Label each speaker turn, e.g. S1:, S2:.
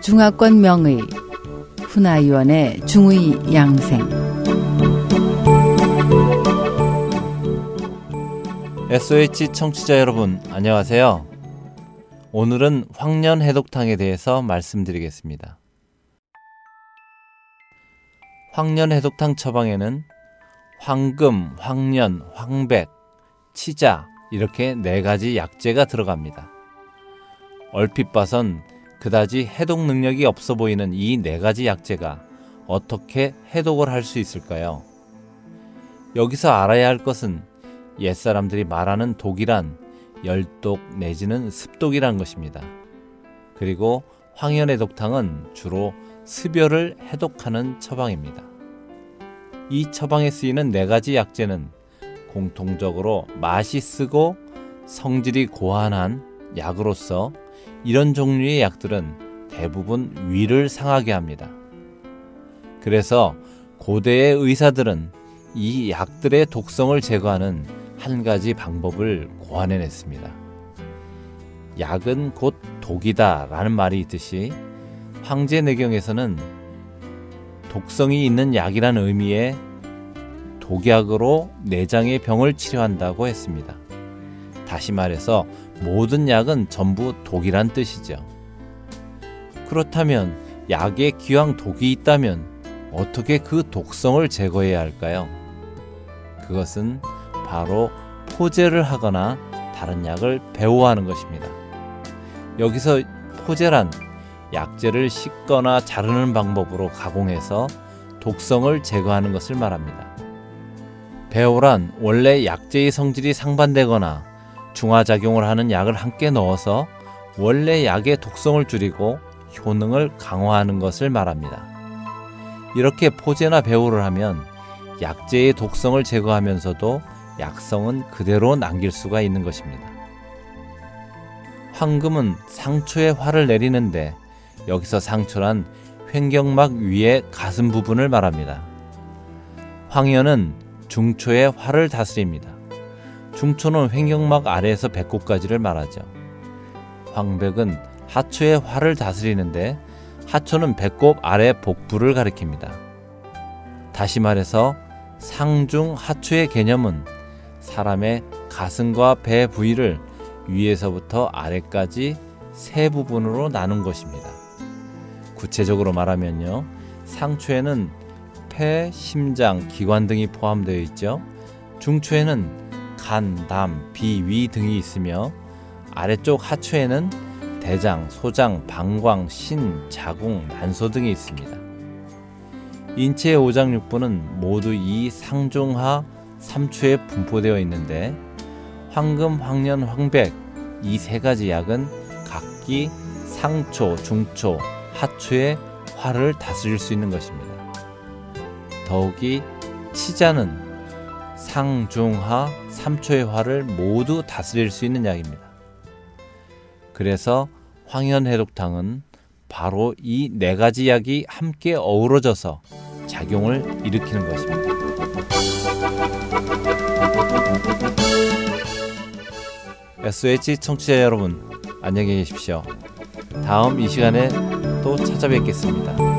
S1: 중화권 명의 훈아위원의 중의 양생
S2: SOH 청취자 여러분 안녕하세요. 오늘은 황년 해독탕에 대해서 말씀드리겠습니다. 황년 해독탕 처방에는 황금, 황년, 황백, 치자 이렇게 네 가지 약재가 들어갑니다. 얼핏 봐선 그다지 해독 능력이 없어 보이는 이 네 가지 약재가 어떻게 해독을 할 수 있을까요? 여기서 알아야 할 것은 옛사람들이 말하는 독이란 열독 내지는 습독이란 것입니다. 그리고 황현의 독탕은 주로 습열을 해독하는 처방입니다. 이 처방에 쓰이는 네 가지 약재는 공통적으로 맛이 쓰고 성질이 고안한 약으로서 이런 종류의 약들은 대부분 위를 상하게 합니다. 그래서 고대의 의사들은 이 약들의 독성을 제거하는 한 가지 방법을 고안해냈습니다. 약은 곧 독이다 라는 말이 있듯이 황제내경에서는 독성이 있는 약이라는 의미의 독약으로 내장의 병을 치료한다고 했습니다. 다시 말해서 모든 약은 전부 독이란 뜻이죠. 그렇다면 약에 기왕 독이 있다면 어떻게 그 독성을 제거해야 할까요? 그것은 바로 포제를 하거나 다른 약을 배호하는 것입니다. 여기서 포제란 약재를 씻거나 자르는 방법으로 가공해서 독성을 제거하는 것을 말합니다. 배호란 원래 약재의 성질이 상반되거나 중화작용을 하는 약을 함께 넣어서 원래 약의 독성을 줄이고 효능을 강화하는 것을 말합니다. 이렇게 포제나 배호를 하면 약재의 독성을 제거하면서도 약성은 그대로 남길 수가 있는 것입니다. 황금은 상초에 화를 내리는데 여기서 상초란 횡격막 위의 가슴 부분을 말합니다. 황현은 중초의 화를 다스립니다. 중초는 횡격막 아래에서 배꼽까지를 말하죠. 황백은 하초의 화를 다스리는데 하초는 배꼽 아래 복부를 가리킵니다. 다시 말해서 상중 하초의 개념은 사람의 가슴과 배 부위를 위에서부터 아래까지 세 부분으로 나눈 것입니다. 구체적으로 말하면요. 상초에는 폐, 심장, 기관 등이 포함되어 있죠. 중초에는 간, 담, 비, 위 등이 있으며 아래쪽 하초에는 대장, 소장, 방광, 신, 자궁, 난소 등이 있습니다. 인체의 오장육부는 모두 이 상중하 3초에 분포되어 있는데 황금, 황년, 황백 이 세 가지 약은 각기 상초, 중초, 하초의 화를 다스릴 수 있는 것입니다. 더욱이 치자는 상중하 3초의 화를 모두 다스릴 수 있는 약입니다. 그래서 황현해독탕은 바로 이 네 가지 약이 함께 어우러져서 작용을 일으키는 것입니다. SOH 청취자 여러분, 안녕히 계십시오. 다음 이 시간에 또 찾아뵙겠습니다.